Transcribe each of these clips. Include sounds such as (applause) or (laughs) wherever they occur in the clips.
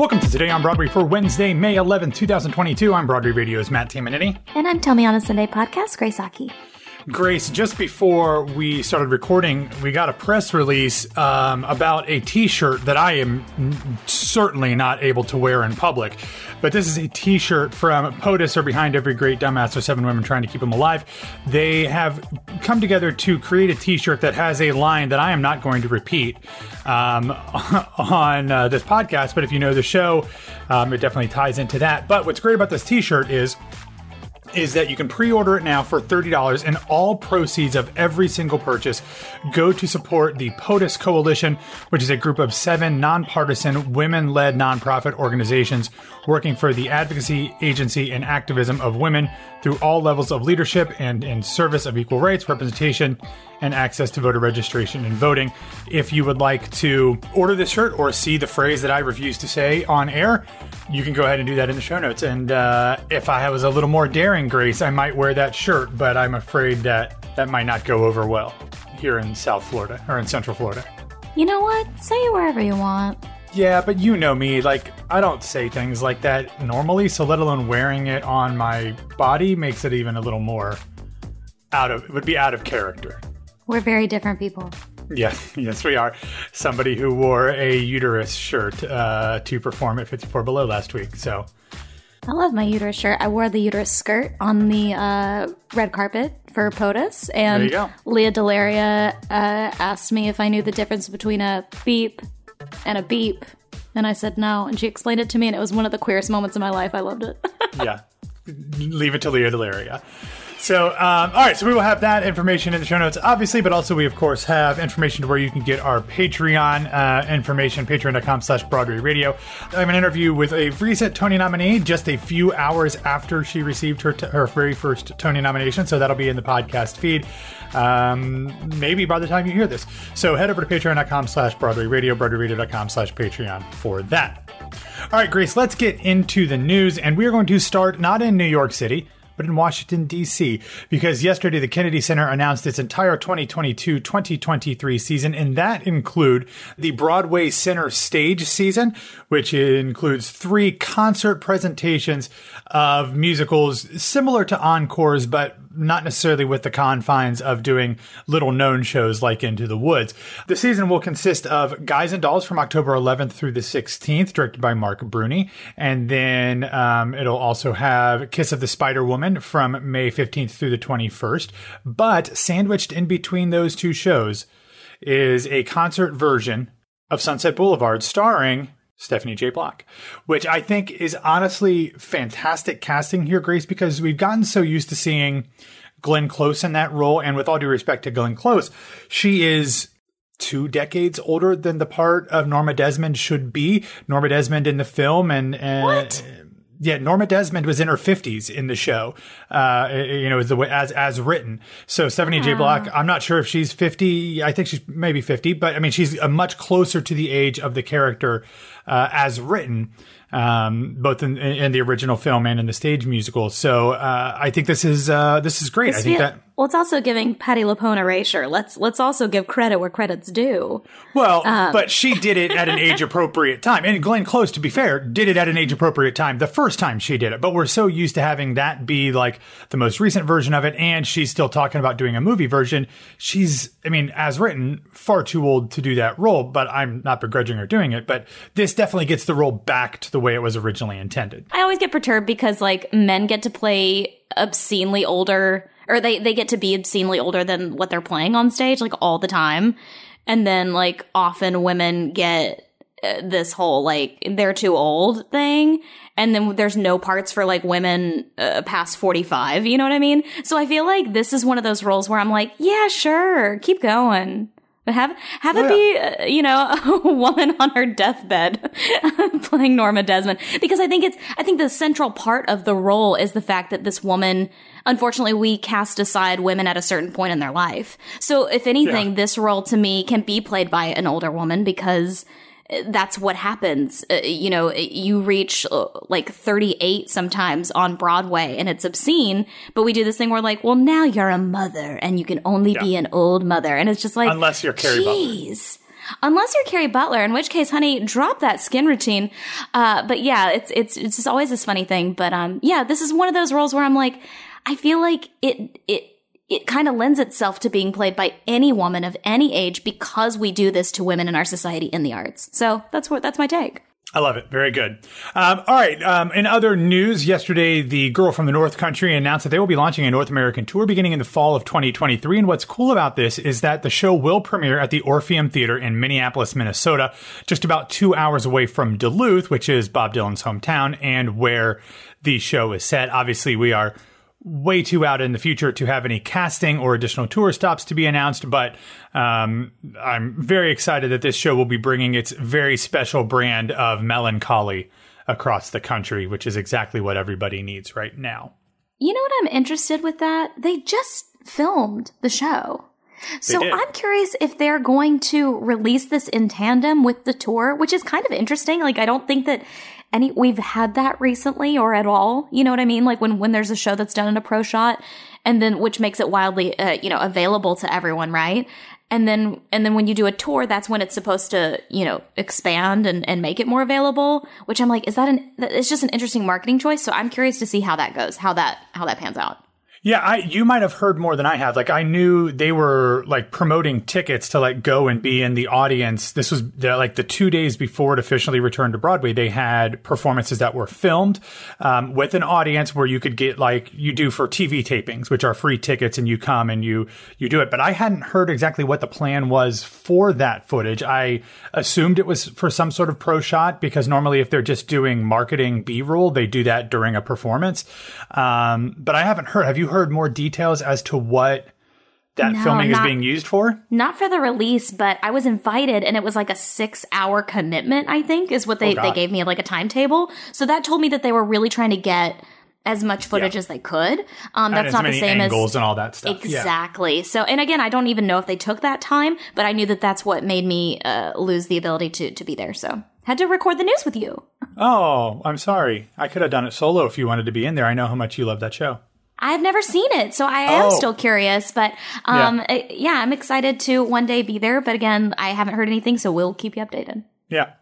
Welcome to Today on Broadway for Wednesday, May 11, 2022. I'm Broadway Radio's Matt Tamanini. And I'm Tell Me on a Sunday podcast, Grace Aki. Grace, just before we started recording, we got a press release um, about a t shirt that I am certainly not able to wear in public. But this is a t shirt from POTUS, or Behind Every Great Dumbass, or Seven Women Trying to Keep Him Alive. They have come together to create a t shirt that has a line that I am not going to repeat um, (laughs) on uh, this podcast. But if you know the show, um, it definitely ties into that. But what's great about this t shirt is is that you can pre-order it now for $30 and all proceeds of every single purchase go to support the POTUS Coalition, which is a group of seven nonpartisan women-led nonprofit organizations working for the advocacy, agency, and activism of women through all levels of leadership and in service of equal rights, representation, and access to voter registration and voting. If you would like to order this shirt or see the phrase that I refuse to say on air, you can go ahead and do that in the show notes. And uh, if I was a little more daring, Grace, I might wear that shirt, but I'm afraid that that might not go over well here in South Florida or in Central Florida. You know what? Say it wherever you want. Yeah, but you know me, like, I don't say things like that normally, so let alone wearing it on my body makes it even a little more out of, it would be out of character. We're very different people. Yes, (laughs) yes, we are. Somebody who wore a uterus shirt uh, to perform at 54 Below last week, so. I love my uterus shirt. I wore the uterus skirt on the uh, red carpet for POTUS, and Lea DeLaria uh, asked me if I knew the difference between a beep and a beep. And I said no. And she explained it to me, and it was one of the queerest moments of my life. I loved it. (laughs) yeah. Leave it to Lea DeLaria. So, um, all right, so we will have that information in the show notes, obviously, but also we, of course, have information to where you can get our Patreon uh, information, patreon.com slash Broadway Radio. I have an interview with a recent Tony nominee just a few hours after she received her, t- her very first Tony nomination, so that'll be in the podcast feed um, maybe by the time you hear this. So head over to patreon.com slash Broadway Radio, BroadwayRadio.com slash Patreon for that. All right, Grace, let's get into the news, and we are going to start not in New York City, but in Washington, D.C., because yesterday the Kennedy Center announced its entire 2022 2023 season, and that include the Broadway Center stage season, which includes three concert presentations of musicals similar to encores, but not necessarily with the confines of doing little known shows like Into the Woods. The season will consist of Guys and Dolls from October 11th through the 16th, directed by Marc Bruni. And then um, it'll also have Kiss of the Spider Woman from May 15th through the 21st. But sandwiched in between those two shows is a concert version of Sunset Boulevard starring Stephanie J. Block, which I think is honestly fantastic casting here, Grace, because we've gotten so used to seeing Glenn Close in that role. And with all due respect to Glenn Close, she is two decades older than the part of Norma Desmond should be. Norma Desmond in the film and, and? Yeah, Norma Desmond was in her fifties in the show. Uh, you know, as the way as as written. So Stephanie yeah. J. Block, I'm not sure if she's fifty. I think she's maybe fifty, but I mean, she's a much closer to the age of the character uh, as written um, both in, in, the original film and in the stage musical. So uh, I think this is uh, this is great. This I think feel, that. Well, it's also giving Patti LuPone erasure. Let's let's also give credit where credit's due. Well, um. but she did it at an (laughs) age appropriate time, and Glenn Close, to be fair, did it at an age appropriate time the first time she did it. But we're so used to having that be like the most recent version of it, and she's still talking about doing a movie version. She's, I mean, as written, far too old to do that role. But I'm not begrudging her doing it. But this definitely gets the role back to the the way it was originally intended. I always get perturbed because like men get to play obscenely older or they they get to be obscenely older than what they're playing on stage like all the time. And then like often women get uh, this whole like they're too old thing. And then there's no parts for like women uh, past 45 you know what i mean? So i feel like this is one of those roles where i'm like yeah sure keep going. But have have it be, uh, you know, (laughs) a woman on her deathbed (laughs) playing Norma Desmond, because I think it's I think the central part of the role is the fact that this woman, unfortunately, we cast aside women at a certain point in their life. So if anything, yeah. this role to me can be played by an older woman because that's what happens. Uh, you know, you reach uh, like 38 sometimes on Broadway and it's obscene, but we do this thing where like, well, now you're a mother and you can only yeah. be an old mother. And it's just like, unless you're Kerry Jeez. unless you're Kerry Butler, in which case, honey, drop that skin routine. Uh, but yeah, it's it's it's just always this funny thing. But um, yeah, this is one of those roles where I'm like, I feel like it it it kind of lends itself to being played by any woman of any age because we do this to women in our society in the arts. So that's what that's my take. I love it. Very good. Um, all right. Um, in other news, yesterday, the Girl from the North Country announced that they will be launching a North American tour beginning in the fall of 2023. And what's cool about this is that the show will premiere at the Orpheum Theater in Minneapolis, Minnesota, just about two hours away from Duluth, which is Bob Dylan's hometown and where the show is set. Obviously, we are way too out in the future to have any casting or additional tour stops to be announced, but um, I'm very excited that this show will be bringing its very special brand of melancholy across the country, which is exactly what everybody needs right now. You know what I'm interested with that? They just filmed the show. So I'm curious if they're going to release this in tandem with the tour, which is kind of interesting. Like I don't think that any we've had that recently or at all. You know what I mean? Like when when there's a show that's done in a pro shot, and then which makes it wildly uh, you know available to everyone, right? And then and then when you do a tour, that's when it's supposed to you know expand and and make it more available. Which I'm like, is that an? It's just an interesting marketing choice. So I'm curious to see how that goes, how that how that pans out. Yeah, I you might have heard more than I have. Like I knew they were like promoting tickets to like go and be in the audience. This was the, like the two days before it officially returned to Broadway. They had performances that were filmed um, with an audience where you could get like you do for TV tapings, which are free tickets, and you come and you you do it. But I hadn't heard exactly what the plan was for that footage. I assumed it was for some sort of pro shot because normally if they're just doing marketing B roll, they do that during a performance. Um, but I haven't heard. Have you heard more details as to what that no, filming not, is being used for? Not for the release, but I was invited and it was like a six hour commitment, I think, is what they, oh they gave me like a timetable. So that told me that they were really trying to get as much footage yeah. as they could. Um, that's not the same as angles as and all that stuff. Exactly. Yeah. So, and again, I don't even know if they took that time, but I knew that that's what made me uh, lose the ability to to be there. So, had to record the news with you. Oh, I'm sorry. I could have done it solo if you wanted to be in there. I know how much you love that show. I've never seen it, so I am oh. still curious. But um, yeah. Yeah, I'm excited to one day be there. But again, I haven't heard anything, so we'll keep you updated. Yeah.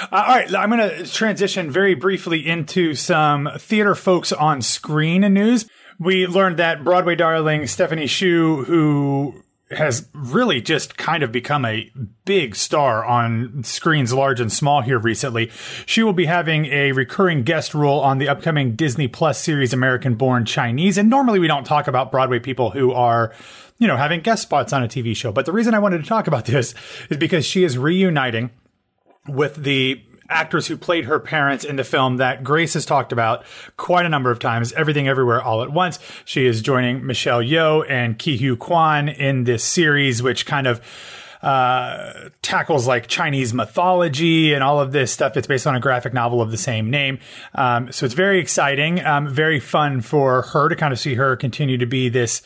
Uh, all right, I'm going to transition very briefly into some theater folks on screen news. We learned that Broadway darling Stephanie Hsu, who has really just kind of become a big star on screens large and small here recently. She will be having a recurring guest role on the upcoming Disney Plus series American Born Chinese. And normally we don't talk about Broadway people who are, you know, having guest spots on a TV show. But the reason I wanted to talk about this is because she is reuniting with the actors who played her parents in the film that Grace has talked about quite a number of times, Everything Everywhere All at Once. She is joining Michelle Yeoh and Ke Huy Quan in this series, which kind of uh, tackles like Chinese mythology and all of this stuff. It's based on a graphic novel of the same name. Um, so it's very exciting, um, very fun for her to kind of see her continue to be this,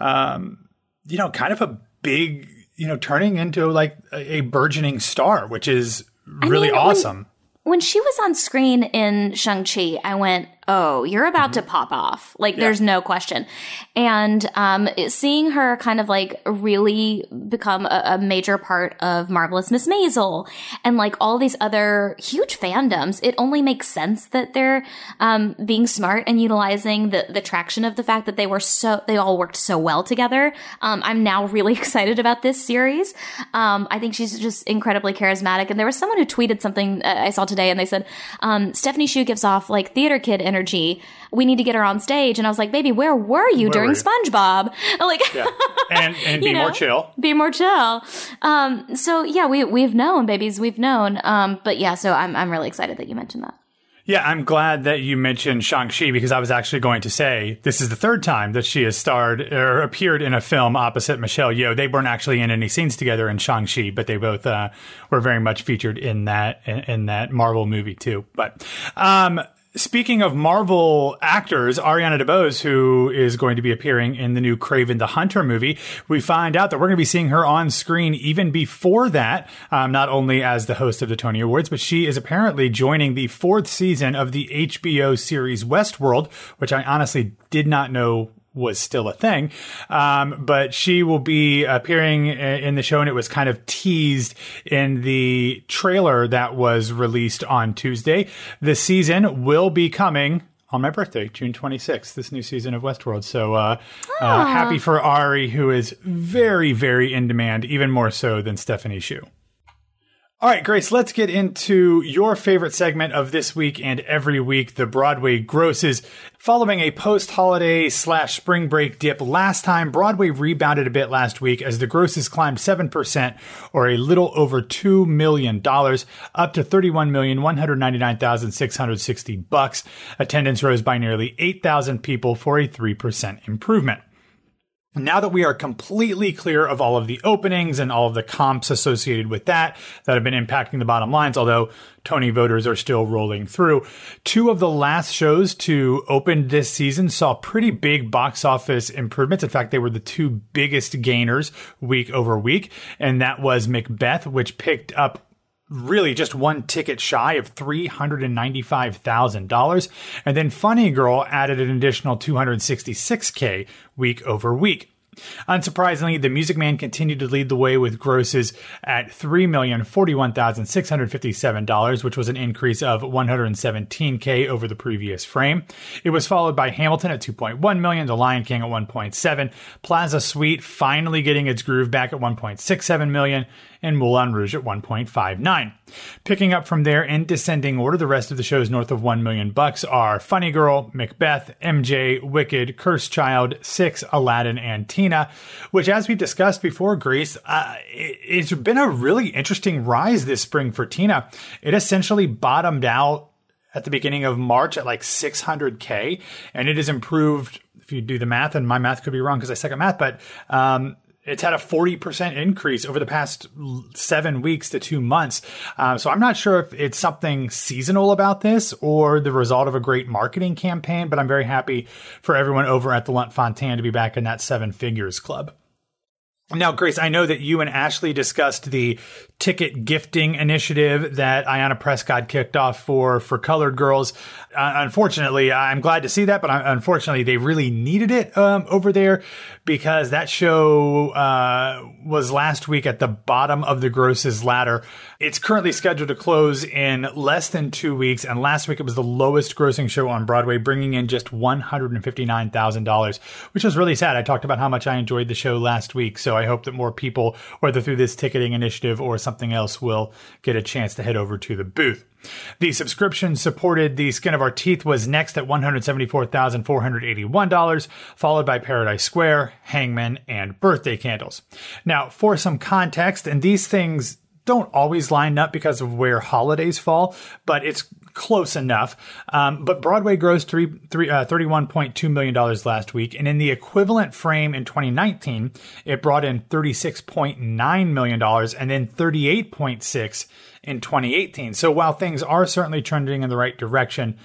um, you know, kind of a big, you know, turning into like a, a burgeoning star, which is really I mean, awesome. When, when she was on screen in Shang-Chi, I went, oh, you're about mm-hmm. to pop off. Like, yeah. there's no question. And um, seeing her kind of like really become a, a, major part of Marvelous Miss Maisel and like all these other huge fandoms, it only makes sense that they're um, being smart and utilizing the, the traction of the fact that they were so, they all worked so well together. Um, I'm now really (laughs) excited about this series. Um, I think she's just incredibly charismatic. And there was someone who tweeted something uh, I saw today and they said, um, Stephanie Hsu gives off like theater kid energy. We need to get her on stage. And I was like, baby, where were you where during were you? SpongeBob? (laughs) Like, yeah. and, and be (laughs) know, more chill. Be more chill. Um, so yeah, we, we've known babies, we've known. Um, but yeah, so I'm, I'm really excited that you mentioned that. Yeah, I'm glad that you mentioned Shang-Chi because I was actually going to say this is the third time that she has starred or appeared in a film opposite Michelle Yeoh. They weren't actually in any scenes together in Shang-Chi, but they both uh, were very much featured in that in, in that Marvel movie too. But um, Speaking of Marvel actors, Ariana DeBose, who is going to be appearing in the new Kraven the Hunter movie, we find out that we're going to be seeing her on screen even before that, um, not only as the host of the Tony Awards, but she is apparently joining the fourth season of the HBO series Westworld, which I honestly did not know was still a thing. Um, but she will be appearing in the show, and it was kind of teased in the trailer that was released on Tuesday. The season will be coming on my birthday, June 26th, this new season of Westworld. So uh, uh, happy for Ari, who is very, very in demand, even more so than Stephanie Hsu. All right, Grace, let's get into your favorite segment of this week and every week, the Broadway grosses. Following a post-holiday slash spring break dip last time, Broadway rebounded a bit last week as the grosses climbed 7% or a little over $2 million up to 31,199,660 bucks. Attendance rose by nearly 8,000 people for a 3% improvement. Now that we are completely clear of all of the openings and all of the comps associated with that that have been impacting the bottom lines, although Tony voters are still rolling through, two of the last shows to open this season saw pretty big box office improvements. In fact, they were the two biggest gainers week over week, and that was Macbeth, which picked up really just one ticket shy of $395,000. And then Funny Girl added an additional 266K week over week. Unsurprisingly, the Music Man continued to lead the way with grosses at $3,041,657, which was an increase of 117K over the previous frame. It was followed by Hamilton at 2.1 million, The Lion King at 1.7, Plaza Suite finally getting its groove back at 1.67 million, and Moulin Rouge at 1.59. Picking up from there in descending order, the rest of the shows north of 1 million bucks are Funny Girl, Macbeth, MJ, Wicked, Cursed Child, Six, Aladdin, and Tina, which as we discussed before, Grace, uh, it's been a really interesting rise this spring for Tina. It essentially bottomed out at the beginning of March at like 600K, and it has improved if you do the math, and my math could be wrong because I suck at math, but um, it's had a 40% increase over the past seven weeks to two months. Um, so I'm not sure if it's something seasonal about this or the result of a great marketing campaign, but I'm very happy for everyone over at the Lunt Fontanne to be back in that seven figures club. Now, Grace, I know that you and Ashley discussed the ticket gifting initiative that Ayanna Prescott kicked off for for colored girls. Uh, unfortunately, I'm glad to see that, but unfortunately, they really needed it um, over there because that show uh, was last week at the bottom of the grosses ladder. It's currently scheduled to close in less than two weeks, and last week it was the lowest grossing show on Broadway, bringing in just $159,000, which was really sad. I talked about how much I enjoyed the show last week, so I hope that more people, whether through this ticketing initiative or something else, will get a chance to head over to the booth. The subscription supported The Skin of Our Teeth was next at $174,481, followed by Paradise Square, Hangman, and Birthday Candles. Now, for some context, and these things don't always line up because of where holidays fall, but it's close enough. Um, but Broadway grossed three, three, uh, $31.2 million last week. And in the equivalent frame in 2019, it brought in $36.9 million and then 38.6 in 2018. So while things are certainly trending in the right direction,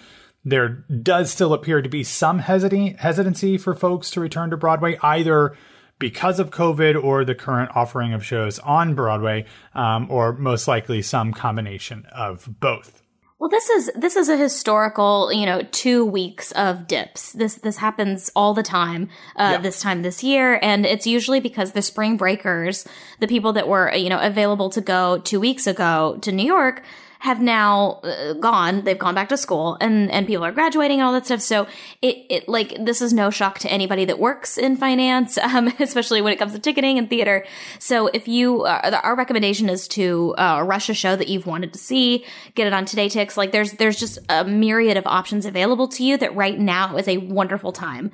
there does still appear to be some hesitancy for folks to return to Broadway, either because of COVID or the current offering of shows on Broadway, um, or most likely some combination of both. Well, this is this is a historical, you know, two weeks of dips. This this happens all the time. Uh, yeah. This time this year, and it's usually because the spring breakers, the people that were you know available to go two weeks ago to New York, have now uh, gone. They've gone back to school and, and people are graduating and all that stuff. So it, it, like, this is no shock to anybody that works in finance, (laughs) um, (laughs) especially when it comes to ticketing and theater. So if you, uh, our recommendation is to, uh, rush a show that you've wanted to see, get it on TodayTix. Like, there's, there's just a myriad of options available to you that right now is a wonderful time.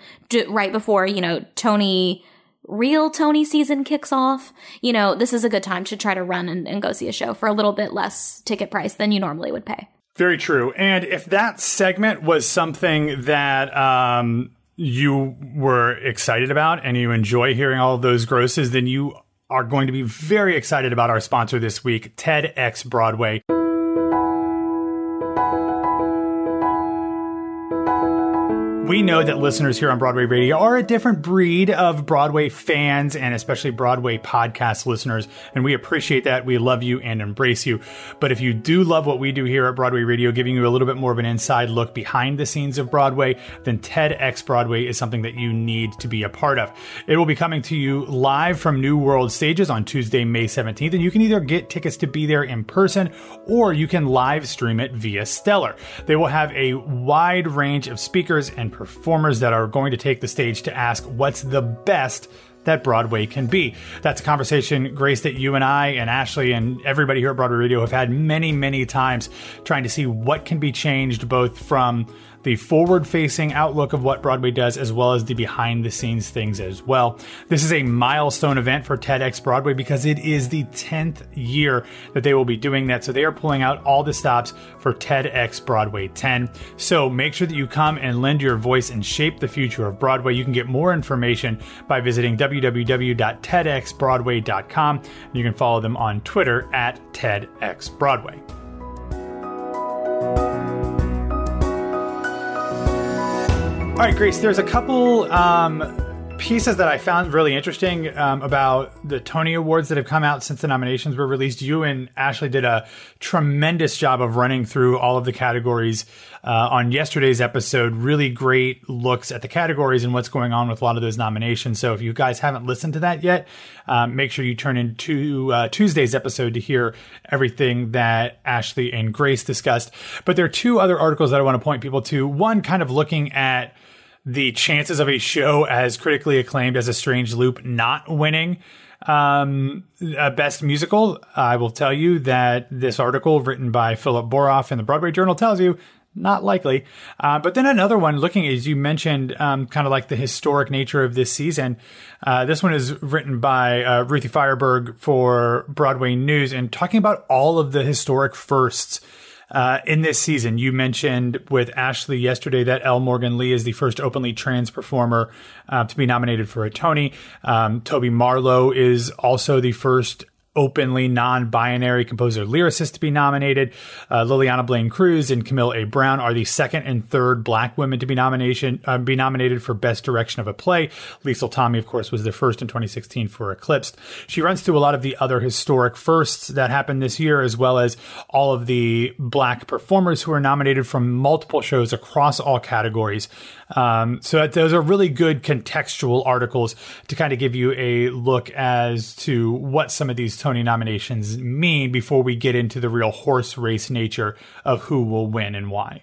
right before, you know, Tony, real Tony season kicks off, you know, this is a good time to try to run and, and, go see a show for a little bit less ticket price than you normally would pay. Very true. And if that segment was something that um, you were excited about and you enjoy hearing all those grosses, then you are going to be very excited about our sponsor this week, TEDx Broadway. We know that listeners here on Broadway Radio are a different breed of Broadway fans and especially Broadway podcast listeners, and we appreciate that. We love you and embrace you. But if you do love what we do here at Broadway Radio, giving you a little bit more of an inside look behind the scenes of Broadway, then TEDx Broadway is something that you need to be a part of. It will be coming to you live from New World Stages on Tuesday, May 17th, and you can either get tickets to be there in person or you can live stream it via Stellar. They will have a wide range of speakers and performers that are going to take the stage to ask what's the best that Broadway can be. That's a conversation, Grace, that you and I and Ashley and everybody here at Broadway Radio have had many, many times trying to see what can be changed both from the forward facing outlook of what Broadway does, as well as the behind the scenes things as well. This is a milestone event for TEDx Broadway because it is the 10th year that they will be doing that. So they are pulling out all the stops for TEDx Broadway 10. So make sure that you come and lend your voice and shape the future of Broadway. You can get more information by visiting www.tedxbroadway.com. You can follow them on Twitter at TEDxBroadway. All right, Grace, there's a couple um, pieces that I found really interesting um, about the Tony Awards that have come out since the nominations were released. You and Ashley did a tremendous job of running through all of the categories uh, on yesterday's episode. Really great looks at the categories and what's going on with a lot of those nominations. So if you guys haven't listened to that yet, um, make sure you turn into uh, Tuesday's episode to hear everything that Ashley and Grace discussed. But there are two other articles that I want to point people to. One kind of looking at the chances of a show as critically acclaimed as a strange loop not winning um, a best musical i will tell you that this article written by philip boroff in the broadway journal tells you not likely. Uh, but then another one, looking as you mentioned, um, kind of like the historic nature of this season. Uh, this one is written by uh, Ruthie Fierberg for Broadway News and talking about all of the historic firsts uh, in this season, you mentioned with Ashley yesterday that L. Morgan Lee is the first openly trans performer uh, to be nominated for a Tony. Um, Toby Marlow is also the first openly non-binary composer lyricist to be nominated. Uh, Lileana Blain-Cruz and Camille A. Brown are the second and third black women to be nomination uh, be nominated for best direction of a play. Liesl Tommy, of course, was the first in 2016 for Eclipsed. She runs through a lot of the other historic firsts that happened this year, as well as all of the black performers who are nominated from multiple shows across all categories. Um, so those are really good contextual articles to kind of give you a look as to what some of these Tony nominations mean before we get into the real horse race nature of who will win and why.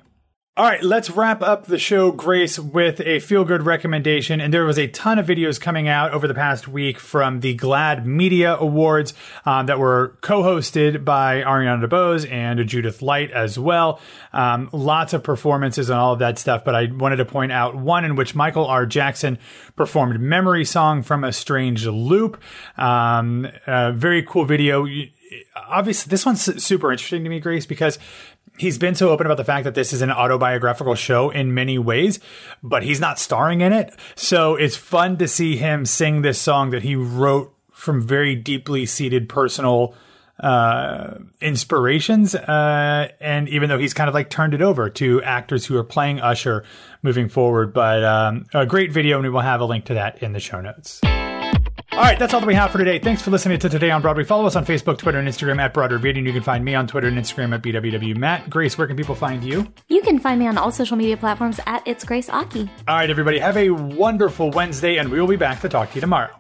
All right, let's wrap up the show, Grace, with a feel good recommendation. And there was a ton of videos coming out over the past week from the GLAAD Media Awards um, that were co hosted by Ariana DeBose and Judith Light as well. Um, lots of performances and all of that stuff. But I wanted to point out one in which Michael R. Jackson performed Memory Song from a Strange Loop. Um, very cool video obviously this one's super interesting to me grace because he's been so open about the fact that this is an autobiographical show in many ways, but he's not starring in it. So it's fun to see him sing this song that he wrote from very deeply seated personal uh, inspirations. Uh, and even though he's kind of like turned it over to actors who are playing Usher moving forward, but um, a great video, and we will have a link to that in the show notes. All right, that's all that we have for today. Thanks for listening to Today on Broadway. Follow us on Facebook, Twitter, and Instagram at Broadway Radio. You can find me on Twitter and Instagram at BWW Matt. Grace, where can people find you? You can find me on all social media platforms at It's Grace Aki. All right, everybody, have a wonderful Wednesday, and we will be back to talk to you tomorrow.